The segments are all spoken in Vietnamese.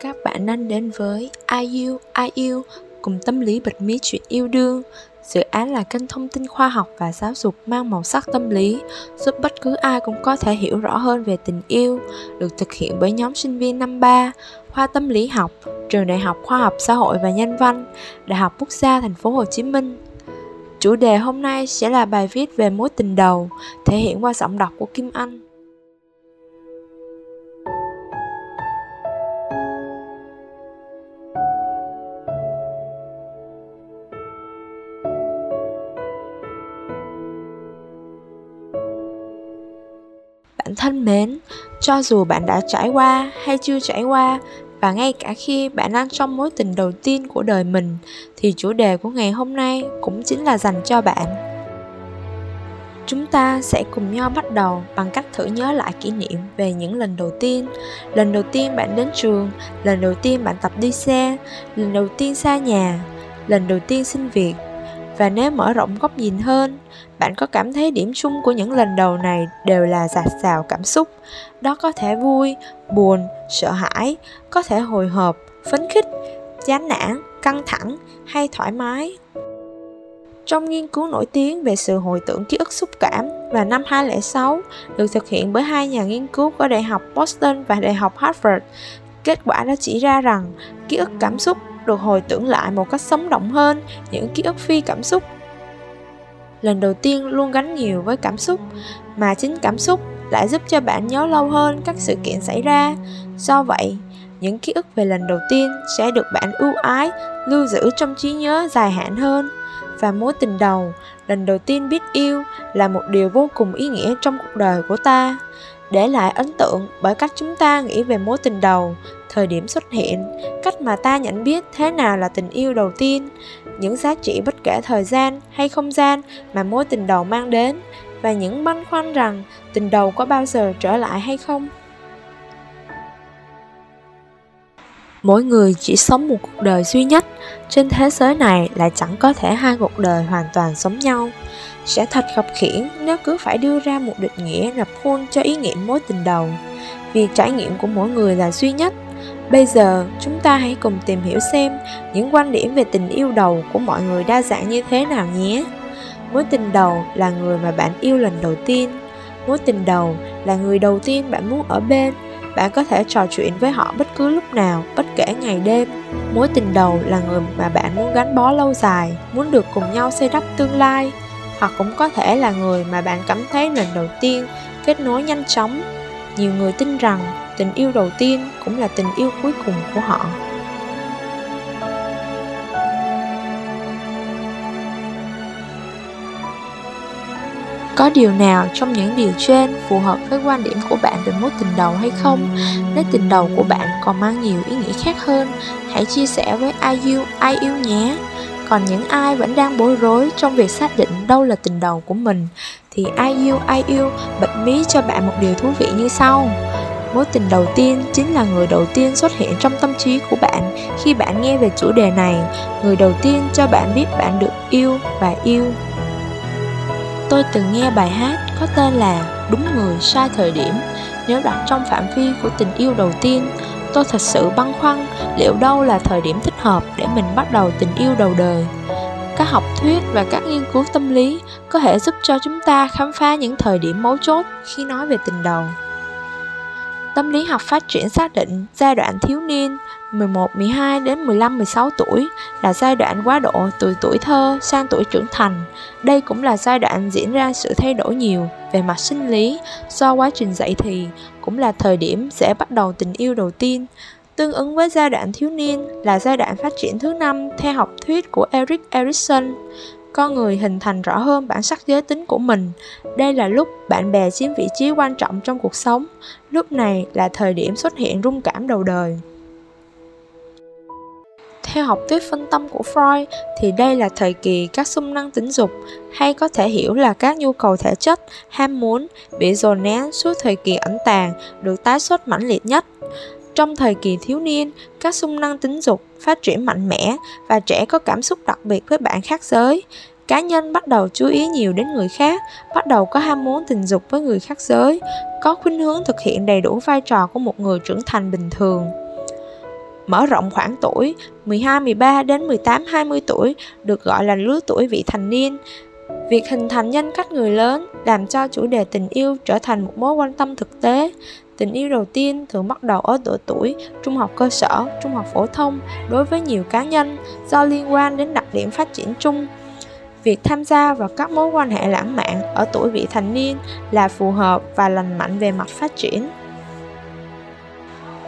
Các bạn đang đến với IU IU cùng tâm lý bật mí chuyện yêu đương. Dự án là kênh thông tin khoa học và giáo dục mang màu sắc tâm lý, giúp bất cứ ai cũng có thể hiểu rõ hơn về tình yêu, được thực hiện bởi nhóm sinh viên năm 3, khoa tâm lý học, trường Đại học Khoa học Xã hội và Nhân văn, Đại học Quốc gia Thành phố Hồ Chí Minh. Chủ đề hôm nay sẽ là bài viết về mối tình đầu, thể hiện qua giọng đọc của Kim Anh. Bạn thân mến, cho dù bạn đã trải qua hay chưa trải qua và ngay cả khi bạn đang trong mối tình đầu tiên của đời mình thì chủ đề của ngày hôm nay cũng chính là dành cho bạn. Chúng ta sẽ cùng nhau bắt đầu bằng cách thử nhớ lại kỷ niệm về những lần đầu tiên. Lần đầu tiên bạn đến trường, lần đầu tiên bạn tập đi xe, lần đầu tiên xa nhà, lần đầu tiên xin việc, và nếu mở rộng góc nhìn hơn bạn có cảm thấy điểm chung của những lần đầu này đều là giạt xào cảm xúc. Đó có thể vui buồn sợ hãi có thể hồi hộp phấn khích chán nản căng thẳng hay thoải mái. Trong nghiên cứu nổi tiếng về sự hồi tưởng ký ức xúc cảm vào năm 2006 được thực hiện bởi hai nhà nghiên cứu của Đại học Boston và Đại học Harvard, kết quả đã chỉ ra rằng ký ức cảm xúc được hồi tưởng lại một cách sống động hơn, những ký ức phi cảm xúc. Lần đầu tiên luôn gắn nhiều với cảm xúc, mà chính cảm xúc lại giúp cho bạn nhớ lâu hơn các sự kiện xảy ra. Do vậy, những ký ức về lần đầu tiên sẽ được bạn ưu ái, lưu giữ trong trí nhớ dài hạn hơn. Và mối tình đầu, lần đầu tiên biết yêu là một điều vô cùng ý nghĩa trong cuộc đời của ta. Để lại ấn tượng bởi cách chúng ta nghĩ về mối tình đầu thời điểm xuất hiện. Cách mà ta nhận biết thế nào là tình yêu đầu tiên? Những giá trị bất kể thời gian hay không gian mà mối tình đầu mang đến, và những băn khoăn rằng tình đầu có bao giờ trở lại hay không? Mỗi người chỉ sống một cuộc đời duy nhất. Trên thế giới này lại chẳng có thể hai cuộc đời hoàn toàn giống nhau. Sẽ thật khập khiễng nếu cứ phải đưa ra một định nghĩa rập khuôn cho ý nghĩa mối tình đầu. Vì trải nghiệm của mỗi người là duy nhất bây giờ, chúng ta hãy cùng tìm hiểu xem những quan điểm về tình yêu đầu của mọi người đa dạng như thế nào nhé. Mối tình đầu là người mà bạn yêu lần đầu tiên. Mối tình đầu là người đầu tiên bạn muốn ở bên. Bạn có thể trò chuyện với họ bất cứ lúc nào, bất kể ngày đêm. Mối tình đầu là người mà bạn muốn gắn bó lâu dài, muốn được cùng nhau xây đắp tương lai. Hoặc cũng có thể là người mà bạn cảm thấy lần đầu tiên kết nối nhanh chóng. Nhiều người tin rằng tình yêu đầu tiên cũng là tình yêu cuối cùng của họ. Có điều nào trong những điều trên phù hợp với quan điểm của bạn về mối tình đầu hay không? Nếu tình đầu của bạn còn mang nhiều ý nghĩa khác hơn, hãy chia sẻ với ai yêu ai yêu nhé. Còn những ai vẫn đang bối rối trong việc xác định đâu là tình đầu của mình, thì ai yêu ai yêu, bật mí cho bạn một điều thú vị như sau mối tình đầu tiên chính là người đầu tiên xuất hiện trong tâm trí của bạn. Khi bạn nghe về chủ đề này, người đầu tiên cho bạn biết bạn được yêu và yêu. Tôi từng nghe bài hát có tên là đúng người sai thời điểm. Nếu đặt trong phạm vi của tình yêu đầu tiên, tôi thật sự băn khoăn liệu đâu là thời điểm thích hợp để mình bắt đầu tình yêu đầu đời. Các học thuyết và các nghiên cứu tâm lý có thể giúp cho chúng ta khám phá những thời điểm mấu chốt khi nói về tình đầu. Tâm lý học phát triển xác định giai đoạn thiếu niên 11, 12 đến 15, 16 tuổi là giai đoạn quá độ từ tuổi thơ sang tuổi trưởng thành. Đây cũng là giai đoạn diễn ra sự thay đổi nhiều về mặt sinh lý do quá trình dậy thì, cũng là thời điểm sẽ bắt đầu tình yêu đầu tiên. Tương ứng với giai đoạn thiếu niên là giai đoạn phát triển thứ năm theo học thuyết của Eric Erikson con người hình thành rõ hơn bản sắc giới tính của mình. Đây là lúc bạn bè chiếm vị trí quan trọng trong cuộc sống. Lúc này là thời điểm xuất hiện rung cảm đầu đời. Theo học thuyết phân tâm của Freud thì đây là thời kỳ các xung năng tính dục hay có thể hiểu là các nhu cầu thể chất, ham muốn bị dồn nén suốt thời kỳ ẩn tàng được tái xuất mãnh liệt nhất. Trong thời kỳ thiếu niên, các xung năng tính dục phát triển mạnh mẽ và trẻ có cảm xúc đặc biệt với bạn khác giới. Cá nhân bắt đầu chú ý nhiều đến người khác, bắt đầu có ham muốn tình dục với người khác giới, có khuynh hướng thực hiện đầy đủ vai trò của một người trưởng thành bình thường. mở rộng khoảng tuổi 12, 13 đến 18, 20 tuổi được gọi là lứa tuổi vị thành niên. Việc hình thành nhân cách người lớn làm cho chủ đề tình yêu trở thành một mối quan tâm thực tế. Tình yêu đầu tiên thường bắt đầu ở độ tuổi trung học cơ sở, trung học phổ thông đối với nhiều cá nhân do liên quan đến đặc điểm phát triển chung. Việc tham gia vào các mối quan hệ lãng mạn ở tuổi vị thành niên là phù hợp và lành mạnh về mặt phát triển.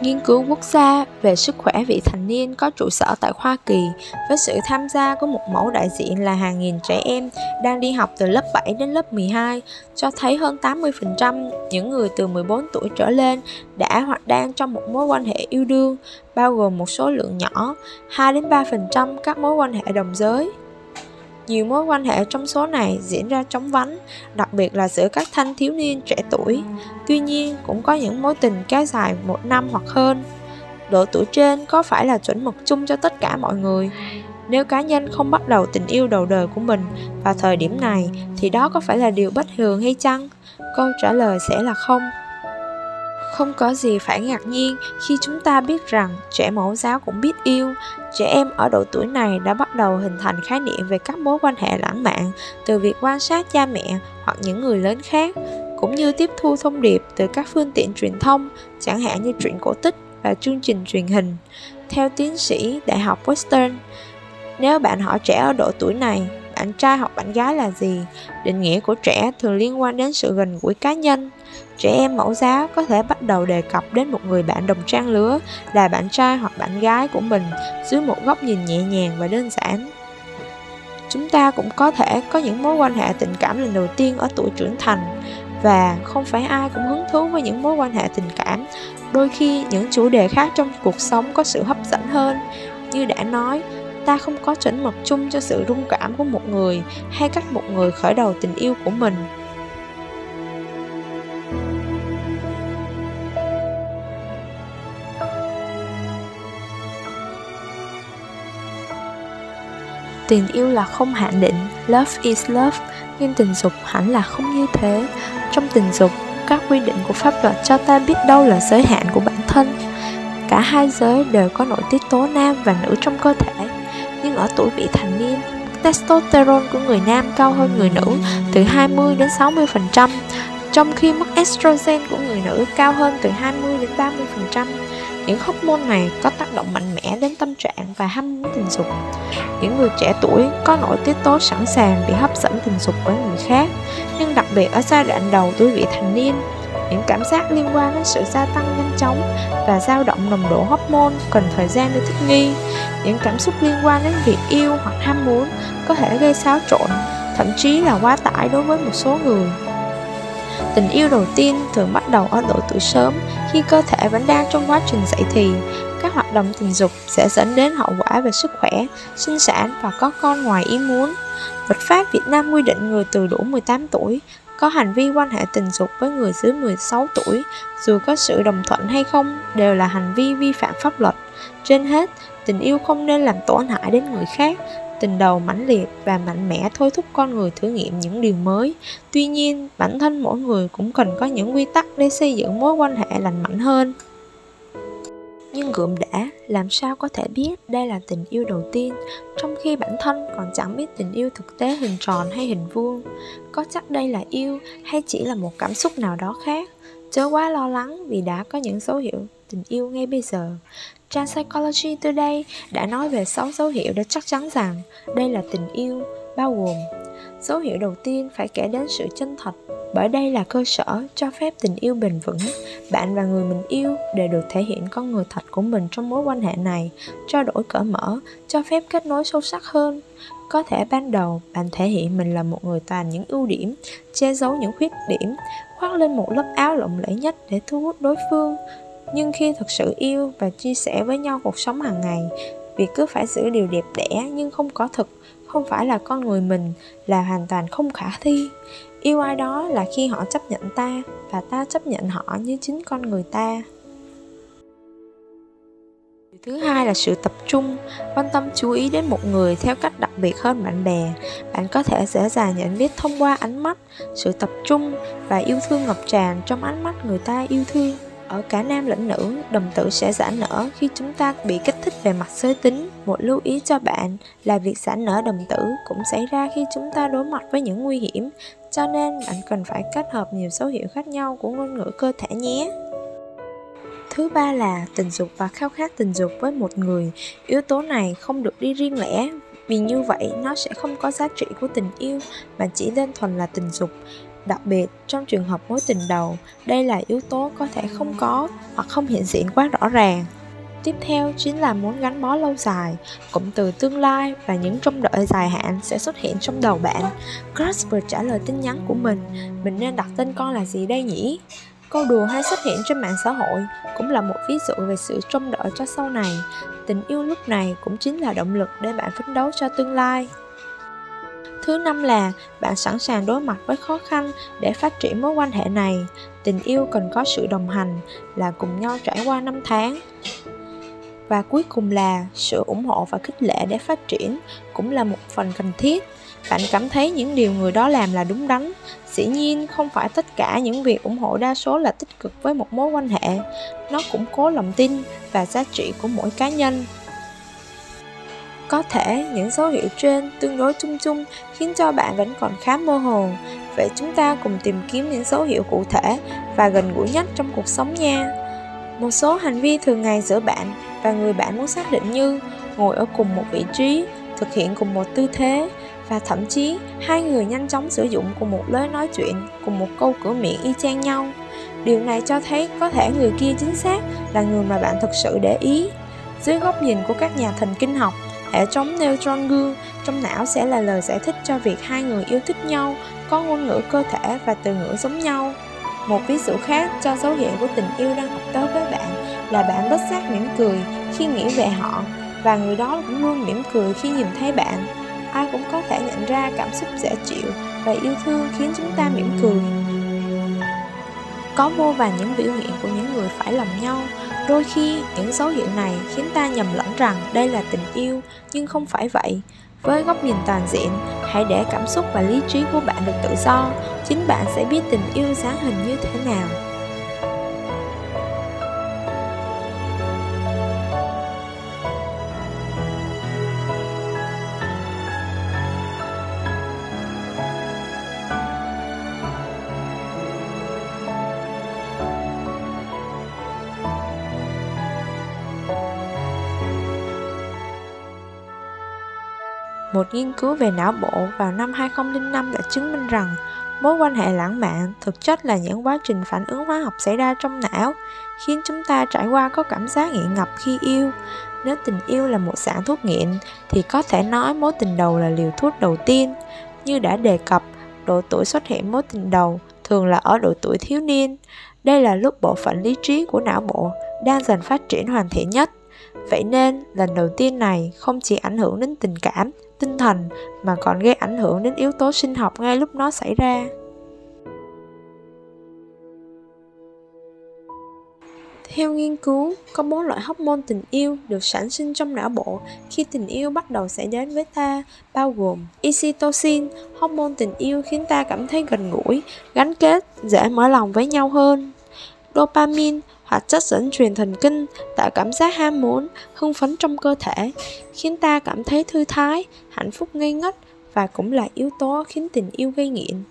Nghiên cứu quốc gia về sức khỏe vị thành niên có trụ sở tại Hoa Kỳ với sự tham gia của một mẫu đại diện là hàng nghìn trẻ em đang đi học từ lớp 7 đến lớp 12 cho thấy hơn 80% những người từ 14 tuổi trở lên đã hoặc đang trong một mối quan hệ yêu đương, bao gồm một số lượng nhỏ 2 đến 3% các mối quan hệ đồng giới. Nhiều mối quan hệ trong số này diễn ra chóng vánh, đặc biệt là giữa các thanh thiếu niên trẻ tuổi. Tuy nhiên, cũng có những mối tình kéo dài một năm hoặc hơn. Độ tuổi trên có phải là chuẩn mực chung cho tất cả mọi người? Nếu cá nhân không bắt đầu tình yêu đầu đời của mình vào thời điểm này thì đó có phải là điều bất thường hay chăng? Câu trả lời sẽ là không. Không có gì phải ngạc nhiên khi chúng ta biết rằng trẻ mẫu giáo cũng biết yêu. Trẻ em ở độ tuổi này đã bắt đầu hình thành khái niệm về các mối quan hệ lãng mạn từ việc quan sát cha mẹ hoặc những người lớn khác, cũng như tiếp thu thông điệp từ các phương tiện truyền thông, chẳng hạn như truyện cổ tích và chương trình truyền hình. Theo tiến sĩ Đại học Western, nếu bạn hỏi trẻ ở độ tuổi này bạn trai hoặc bạn gái là gì định nghĩa của trẻ thường liên quan đến sự gần gũi cá nhân trẻ em mẫu giáo có thể bắt đầu đề cập đến một người bạn đồng trang lứa, là bạn trai hoặc bạn gái của mình, dưới một góc nhìn nhẹ nhàng và đơn giản. Chúng ta cũng có thể có những mối quan hệ tình cảm lần đầu tiên ở tuổi trưởng thành, và không phải ai cũng hứng thú với những mối quan hệ tình cảm. Đôi khi, những chủ đề khác trong cuộc sống có sự hấp dẫn hơn. Như đã nói, ta không có chuẩn mực chung cho sự rung cảm của một người hay cách một người khởi đầu tình yêu của mình. Tình yêu là không hạn định, love is love, nhưng tình dục hẳn là không như thế. Trong tình dục, các quy định của pháp luật cho ta biết đâu là giới hạn của bản thân. Cả hai giới đều có nội tiết tố nam và nữ trong cơ thể, nhưng ở tuổi vị thành niên, testosterone của người nam cao hơn người nữ từ 20 đến 60%, trong khi mức estrogen của người nữ cao hơn từ 20 đến 30%. Những hormone này có tác động mạnh mẽ đến tâm trạng và ham muốn tình dục. Những người trẻ tuổi có nội tiết tố sẵn sàng bị hấp dẫn tình dục với người khác, nhưng đặc biệt ở giai đoạn đầu tuổi vị thành niên, những cảm giác liên quan đến sự gia tăng nhanh chóng và dao động nồng độ hormone cần thời gian để thích nghi. Những cảm xúc liên quan đến việc yêu hoặc ham muốn có thể gây xáo trộn, thậm chí là quá tải đối với một số người. Tình yêu đầu tiên thường bắt đầu ở độ tuổi sớm khi cơ thể vẫn đang trong quá trình dậy thì. Các hoạt động tình dục sẽ dẫn đến hậu quả về sức khỏe, sinh sản và có con ngoài ý muốn. Luật pháp Việt Nam quy định người từ đủ 18 tuổi có hành vi quan hệ tình dục với người dưới 16 tuổi, dù có sự đồng thuận hay không, đều là hành vi vi phạm pháp luật. Trên hết, tình yêu không nên làm tổn hại đến người khác, tình đầu mãnh liệt và mạnh mẽ thôi thúc con người thử nghiệm những điều mới. Tuy nhiên, bản thân mỗi người cũng cần có những quy tắc để xây dựng mối quan hệ lành mạnh hơn. Nhưng gượm đã, làm sao có thể biết đây là tình yêu đầu tiên, trong khi bản thân còn chẳng biết tình yêu thực tế hình tròn hay hình vuông. Có chắc đây là yêu hay chỉ là một cảm xúc nào đó khác? Chớ quá lo lắng vì đã có những dấu hiệu tình yêu ngay bây giờ. Trang Psychology Today đã nói về 6 dấu hiệu để chắc chắn rằng đây là tình yêu, bao gồm Dấu hiệu đầu tiên phải kể đến sự chân thật, bởi đây là cơ sở cho phép tình yêu bền vững. Bạn và người mình yêu đều được thể hiện con người thật của mình trong mối quan hệ này, trao đổi cởi mở, cho phép kết nối sâu sắc hơn. Có thể ban đầu bạn thể hiện mình là một người toàn những ưu điểm, che giấu những khuyết điểm, khoác lên một lớp áo lộng lẫy nhất để thu hút đối phương. Nhưng khi thực sự yêu và chia sẻ với nhau cuộc sống hàng ngày, việc cứ phải giữ điều đẹp đẽ nhưng không có thực không phải là con người mình là hoàn toàn không khả thi. Yêu ai đó là khi họ chấp nhận ta và ta chấp nhận họ như chính con người ta. Thứ hai là sự tập trung quan tâm chú ý đến một người theo cách đặc biệt hơn bạn bè. Bạn có thể dễ dàng nhận biết thông qua ánh mắt sự tập trung và yêu thương ngập tràn trong ánh mắt người ta yêu thương. Ở cả nam lẫn nữ, đồng tử sẽ giãn nở khi chúng ta bị kích thích về mặt giới tính. Một lưu ý cho bạn là việc giãn nở đồng tử cũng xảy ra khi chúng ta đối mặt với những nguy hiểm, cho nên bạn cần phải kết hợp nhiều dấu hiệu khác nhau của ngôn ngữ cơ thể nhé. Thứ ba là tình dục và khao khát tình dục với một người. Yếu tố này không được đi riêng lẻ vì như vậy nó sẽ không có giá trị của tình yêu mà chỉ đơn thuần là tình dục. Đặc biệt, trong trường hợp mối tình đầu, đây là yếu tố có thể không có hoặc không hiện diện quá rõ ràng. Tiếp theo chính là muốn gắn bó lâu dài, cụm từ tương lai và những trông đợi dài hạn sẽ xuất hiện trong đầu bạn. Crush vừa trả lời tin nhắn của mình, mình nên đặt tên con là gì đây nhỉ? Câu đùa hay xuất hiện trên mạng xã hội cũng là một ví dụ về sự trông đợi cho sau này. Tình yêu lúc này cũng chính là động lực để bạn phấn đấu cho tương lai. Thứ năm là bạn sẵn sàng đối mặt với khó khăn để phát triển mối quan hệ này. Tình yêu cần có sự đồng hành, là cùng nhau trải qua năm tháng. Và cuối cùng là sự ủng hộ và khích lệ để phát triển cũng là một phần cần thiết. Bạn cảm thấy những điều người đó làm là đúng đắn. Dĩ nhiên, không phải tất cả những việc ủng hộ đa số là tích cực với một mối quan hệ. Nó củng cố lòng tin và giá trị của mỗi cá nhân có thể những dấu hiệu trên tương đối chung chung khiến cho bạn vẫn còn khá mơ hồ. Vậy chúng ta cùng tìm kiếm những dấu hiệu cụ thể và gần gũi nhất trong cuộc sống nha. Một số hành vi thường ngày giữa bạn và người bạn muốn xác định như ngồi ở cùng một vị trí, thực hiện cùng một tư thế và thậm chí hai người nhanh chóng sử dụng cùng một lối nói chuyện, cùng một câu cửa miệng y chang nhau. Điều này cho thấy có thể người kia chính xác là người mà bạn thực sự để ý. Dưới góc nhìn của các nhà thần kinh học, hệ chống neutron gương trong não sẽ là lời giải thích cho việc hai người yêu thích nhau, có ngôn ngữ cơ thể và từ ngữ giống nhau. Một ví dụ khác cho dấu hiệu của tình yêu đang ập tới với bạn là bạn bất giác mỉm cười khi nghĩ về họ và người đó cũng luôn mỉm cười khi nhìn thấy bạn. Ai cũng có thể nhận ra cảm xúc dễ chịu và yêu thương khiến chúng ta mỉm cười. Có vô vàn những biểu hiện của những người phải lòng nhau Đôi khi, những dấu hiệu này khiến ta nhầm lẫn rằng đây là tình yêu, nhưng không phải vậy. Với góc nhìn toàn diện, hãy để cảm xúc và lý trí của bạn được tự do, chính bạn sẽ biết tình yêu dáng hình như thế nào. Một nghiên cứu về não bộ vào năm 2005 đã chứng minh rằng mối quan hệ lãng mạn thực chất là những quá trình phản ứng hóa học xảy ra trong não, khiến chúng ta trải qua có cảm giác nghiện ngập khi yêu. Nếu tình yêu là một sản thuốc nghiện, thì có thể nói mối tình đầu là liều thuốc đầu tiên. Như đã đề cập, độ tuổi xuất hiện mối tình đầu thường là ở độ tuổi thiếu niên. Đây là lúc bộ phận lý trí của não bộ đang dần phát triển hoàn thiện nhất. Vậy nên, lần đầu tiên này không chỉ ảnh hưởng đến tình cảm tinh thần mà còn gây ảnh hưởng đến yếu tố sinh học ngay lúc nó xảy ra Theo nghiên cứu, có bốn loại hormone tình yêu được sản sinh trong não bộ khi tình yêu bắt đầu xảy đến với ta, bao gồm oxytocin, hormone tình yêu khiến ta cảm thấy gần gũi, gắn kết, dễ mở lòng với nhau hơn. Dopamine, hoặc chất dẫn truyền thần kinh tạo cảm giác ham muốn, hưng phấn trong cơ thể, khiến ta cảm thấy thư thái, hạnh phúc ngây ngất và cũng là yếu tố khiến tình yêu gây nghiện.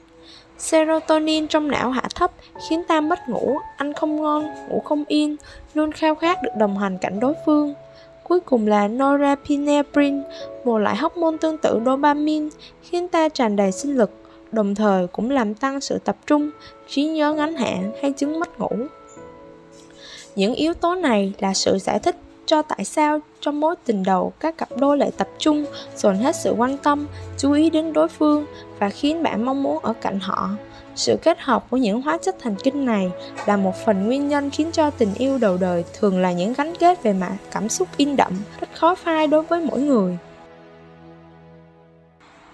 Serotonin trong não hạ thấp khiến ta mất ngủ, ăn không ngon, ngủ không yên, luôn khao khát được đồng hành cạnh đối phương. Cuối cùng là norepinephrine, một loại hormone tương tự dopamine, khiến ta tràn đầy sinh lực, đồng thời cũng làm tăng sự tập trung, trí nhớ ngắn hạn hay chứng mất ngủ. Những yếu tố này là sự giải thích cho tại sao trong mối tình đầu các cặp đôi lại tập trung, dồn hết sự quan tâm, chú ý đến đối phương và khiến bạn mong muốn ở cạnh họ. Sự kết hợp của những hóa chất thần kinh này là một phần nguyên nhân khiến cho tình yêu đầu đời thường là những gắn kết về mặt cảm xúc in đậm, rất khó phai đối với mỗi người.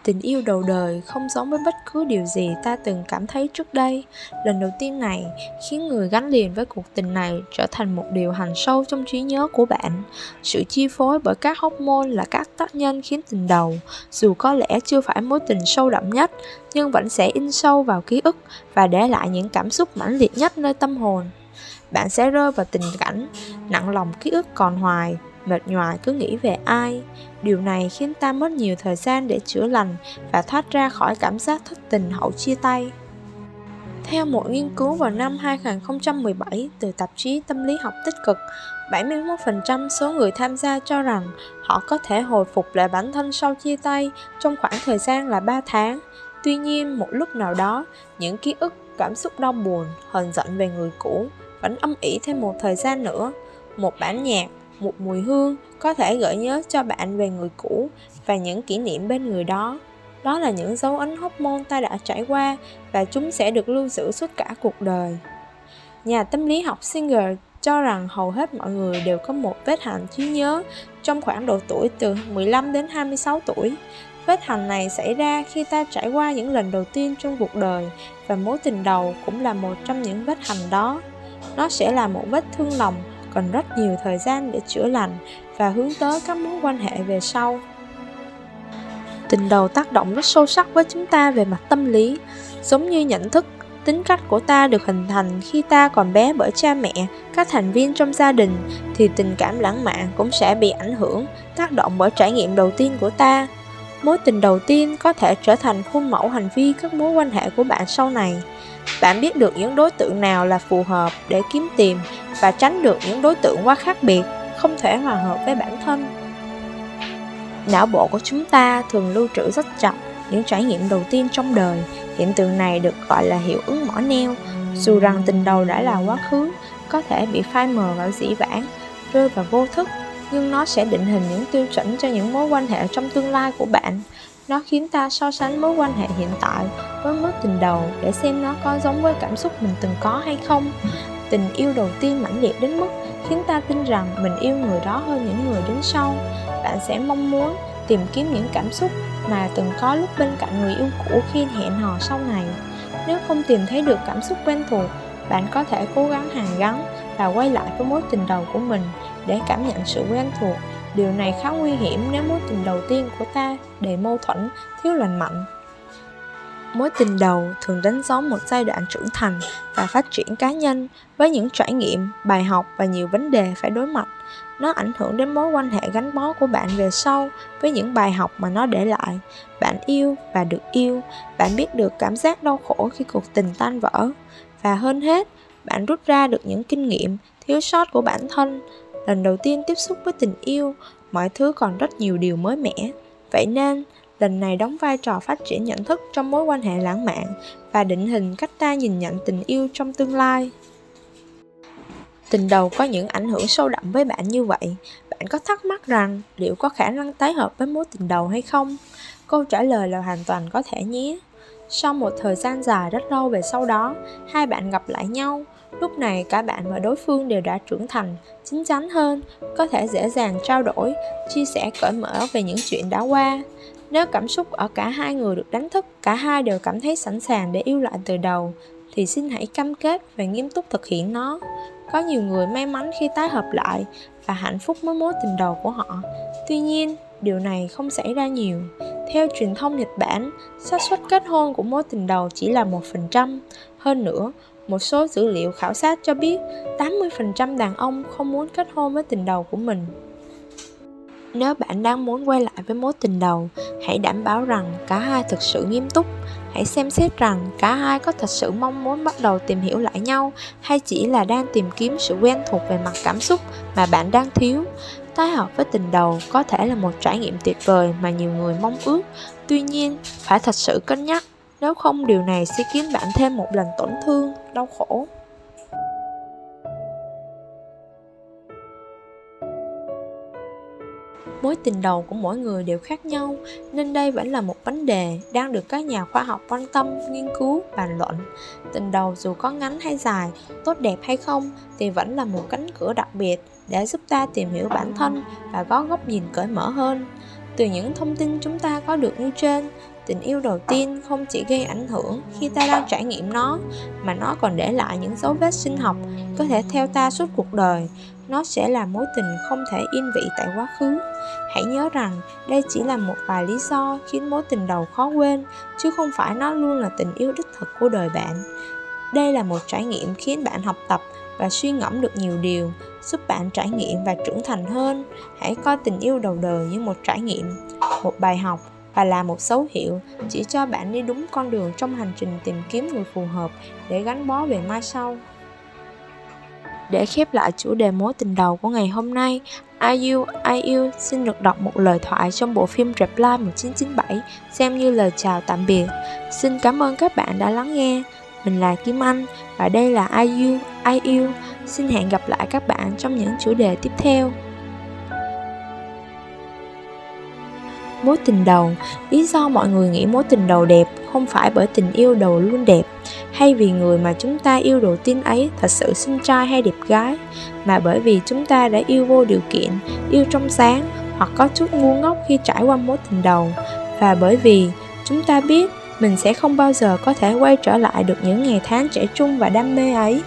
Tình yêu đầu đời không giống với bất cứ điều gì ta từng cảm thấy trước đây. Lần đầu tiên này khiến người gắn liền với cuộc tình này trở thành một điều hành sâu trong trí nhớ của bạn. Sự chi phối bởi các hormone là các tác nhân khiến tình đầu, dù có lẽ chưa phải mối tình sâu đậm nhất, nhưng vẫn sẽ in sâu vào ký ức và để lại những cảm xúc mãnh liệt nhất nơi tâm hồn. bạn sẽ rơi vào tình cảnh nặng lòng ký ức còn hoài mệt nhoài cứ nghĩ về ai điều này khiến ta mất nhiều thời gian để chữa lành và thoát ra khỏi cảm giác thất tình hậu chia tay theo một nghiên cứu vào năm 2017 từ tạp chí Tâm lý học tích cực, 71% số người tham gia cho rằng họ có thể hồi phục lại bản thân sau chia tay trong khoảng thời gian là 3 tháng. Tuy nhiên, một lúc nào đó, những ký ức, cảm xúc đau buồn, hờn giận về người cũ vẫn âm ỉ thêm một thời gian nữa. Một bản nhạc, một mùi hương có thể gợi nhớ cho bạn về người cũ và những kỷ niệm bên người đó đó là những dấu ấn hormone ta đã trải qua và chúng sẽ được lưu giữ suốt cả cuộc đời. Nhà tâm lý học Singer cho rằng hầu hết mọi người đều có một vết hằn trí nhớ trong khoảng độ tuổi từ 15 đến 26 tuổi. Vết hằn này xảy ra khi ta trải qua những lần đầu tiên trong cuộc đời và mối tình đầu cũng là một trong những vết hằn đó. Nó sẽ là một vết thương lòng còn rất nhiều thời gian để chữa lành và hướng tới các mối quan hệ về sau. Tình đầu tác động rất sâu sắc với chúng ta về mặt tâm lý, giống như nhận thức, tính cách của ta được hình thành khi ta còn bé bởi cha mẹ, các thành viên trong gia đình, thì tình cảm lãng mạn cũng sẽ bị ảnh hưởng, tác động bởi trải nghiệm đầu tiên của ta. Mối tình đầu tiên có thể trở thành khuôn mẫu hành vi các mối quan hệ của bạn sau này bạn biết được những đối tượng nào là phù hợp để kiếm tìm và tránh được những đối tượng quá khác biệt không thể hòa hợp với bản thân Não bộ của chúng ta thường lưu trữ rất chậm những trải nghiệm đầu tiên trong đời. Hiện tượng này được gọi là hiệu ứng mỏ neo. Dù rằng tình đầu đã là quá khứ, có thể bị phai mờ vào dĩ vãng, rơi vào vô thức, nhưng nó sẽ định hình những tiêu chuẩn cho những mối quan hệ trong tương lai của bạn. Nó khiến ta so sánh mối quan hệ hiện tại với mối tình đầu để xem nó có giống với cảm xúc mình từng có hay không. Tình yêu đầu tiên mãnh liệt đến mức khiến ta tin rằng mình yêu người đó hơn những người đến sau. Bạn sẽ mong muốn tìm kiếm những cảm xúc mà từng có lúc bên cạnh người yêu cũ khi hẹn hò sau này. Nếu không tìm thấy được cảm xúc quen thuộc, bạn có thể cố gắng hàn gắn và quay lại với mối tình đầu của mình để cảm nhận sự quen thuộc điều này khá nguy hiểm nếu mối tình đầu tiên của ta đầy mâu thuẫn, thiếu lành mạnh. Mối tình đầu thường đánh dấu một giai đoạn trưởng thành và phát triển cá nhân với những trải nghiệm, bài học và nhiều vấn đề phải đối mặt. Nó ảnh hưởng đến mối quan hệ gắn bó của bạn về sau với những bài học mà nó để lại. Bạn yêu và được yêu, bạn biết được cảm giác đau khổ khi cuộc tình tan vỡ. Và hơn hết, bạn rút ra được những kinh nghiệm thiếu sót của bản thân lần đầu tiên tiếp xúc với tình yêu, mọi thứ còn rất nhiều điều mới mẻ. Vậy nên, lần này đóng vai trò phát triển nhận thức trong mối quan hệ lãng mạn và định hình cách ta nhìn nhận tình yêu trong tương lai. Tình đầu có những ảnh hưởng sâu đậm với bạn như vậy, bạn có thắc mắc rằng liệu có khả năng tái hợp với mối tình đầu hay không? Câu trả lời là hoàn toàn có thể nhé. Sau một thời gian dài rất lâu về sau đó, hai bạn gặp lại nhau lúc này cả bạn và đối phương đều đã trưởng thành, chín chắn hơn, có thể dễ dàng trao đổi, chia sẻ cởi mở về những chuyện đã qua. Nếu cảm xúc ở cả hai người được đánh thức, cả hai đều cảm thấy sẵn sàng để yêu lại từ đầu, thì xin hãy cam kết và nghiêm túc thực hiện nó. Có nhiều người may mắn khi tái hợp lại và hạnh phúc với mối tình đầu của họ. Tuy nhiên, điều này không xảy ra nhiều. Theo truyền thông nhật bản, xác suất kết hôn của mối tình đầu chỉ là một phần trăm. Hơn nữa một số dữ liệu khảo sát cho biết 80% đàn ông không muốn kết hôn với tình đầu của mình. Nếu bạn đang muốn quay lại với mối tình đầu, hãy đảm bảo rằng cả hai thực sự nghiêm túc. Hãy xem xét rằng cả hai có thật sự mong muốn bắt đầu tìm hiểu lại nhau hay chỉ là đang tìm kiếm sự quen thuộc về mặt cảm xúc mà bạn đang thiếu. Tái hợp với tình đầu có thể là một trải nghiệm tuyệt vời mà nhiều người mong ước. Tuy nhiên phải thật sự cân nhắc nếu không, điều này sẽ khiến bạn thêm một lần tổn thương, đau khổ. Mối tình đầu của mỗi người đều khác nhau, nên đây vẫn là một vấn đề đang được các nhà khoa học quan tâm, nghiên cứu, bàn luận. Tình đầu dù có ngắn hay dài, tốt đẹp hay không thì vẫn là một cánh cửa đặc biệt để giúp ta tìm hiểu bản thân và có góc nhìn cởi mở hơn. Từ những thông tin chúng ta có được như trên tình yêu đầu tiên không chỉ gây ảnh hưởng khi ta đang trải nghiệm nó, mà nó còn để lại những dấu vết sinh học có thể theo ta suốt cuộc đời. Nó sẽ là mối tình không thể yên vị tại quá khứ. Hãy nhớ rằng đây chỉ là một vài lý do khiến mối tình đầu khó quên, chứ không phải nó luôn là tình yêu đích thực của đời bạn. Đây là một trải nghiệm khiến bạn học tập và suy ngẫm được nhiều điều, giúp bạn trải nghiệm và trưởng thành hơn. Hãy coi tình yêu đầu đời như một trải nghiệm, một bài học và là một dấu hiệu chỉ cho bạn đi đúng con đường trong hành trình tìm kiếm người phù hợp để gắn bó về mai sau để khép lại chủ đề mối tình đầu của ngày hôm nay, IU IU xin được đọc một lời thoại trong bộ phim Reply 1997 xem như lời chào tạm biệt. Xin cảm ơn các bạn đã lắng nghe. Mình là Kim Anh và đây là IU IU. Xin hẹn gặp lại các bạn trong những chủ đề tiếp theo. Mối tình đầu. Lý do mọi người nghĩ mối tình đầu đẹp không phải bởi tình yêu đầu luôn đẹp, hay vì người mà chúng ta yêu đầu tiên ấy thật sự xinh trai hay đẹp gái, mà bởi vì chúng ta đã yêu vô điều kiện, yêu trong sáng hoặc có chút ngu ngốc khi trải qua mối tình đầu. Và bởi vì chúng ta biết mình sẽ không bao giờ có thể quay trở lại được những ngày tháng trẻ trung và đam mê ấy.